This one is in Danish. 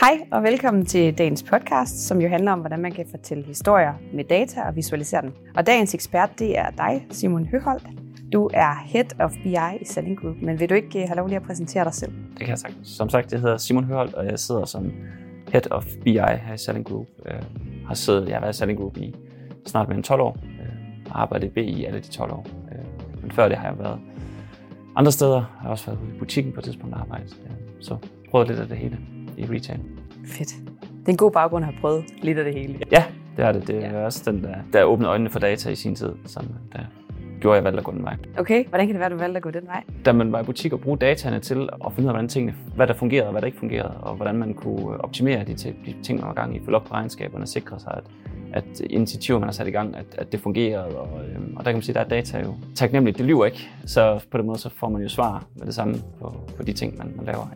Hej og velkommen til dagens podcast, som jo handler om, hvordan man kan fortælle historier med data og visualisere dem. Og dagens ekspert, det er dig, Simon Høholdt. Du er Head of BI i Selling Group, men vil du ikke øh, have lov lige at præsentere dig selv? Det kan jeg sagt. Som sagt, jeg hedder Simon Høholdt, og jeg sidder som Head of BI her i Selling Group. Jeg har, siddet, jeg har været i Selling Group i snart mere end 12 år, øh, og arbejdet i BI alle de 12 år. Men før det har jeg været andre steder. Jeg har også været i butikken på et tidspunkt og arbejdet. Så prøvet lidt af det hele i retail. Fedt. Det er en god baggrund at have prøvet lidt af det hele. Ja, det er det. Det er ja. også den, der, der åbnede øjnene for data i sin tid, som der gjorde, jeg valgte at gå den vej. Okay, hvordan kan det være, at du valgte at gå den vej? Da man var i butik og bruge dataene til at finde ud af, hvordan tingene, hvad der fungerede og hvad der ikke fungerede, og hvordan man kunne optimere de, de ting, man var gang i, følge op på regnskaberne og sikre sig, at, at initiativer, man har sat i gang, at, at det fungerede. Og, øhm, og der kan man sige, at der er data jo taknemmeligt. Det lyver ikke. Så på den måde så får man jo svar med det samme på, på de ting, man, man laver.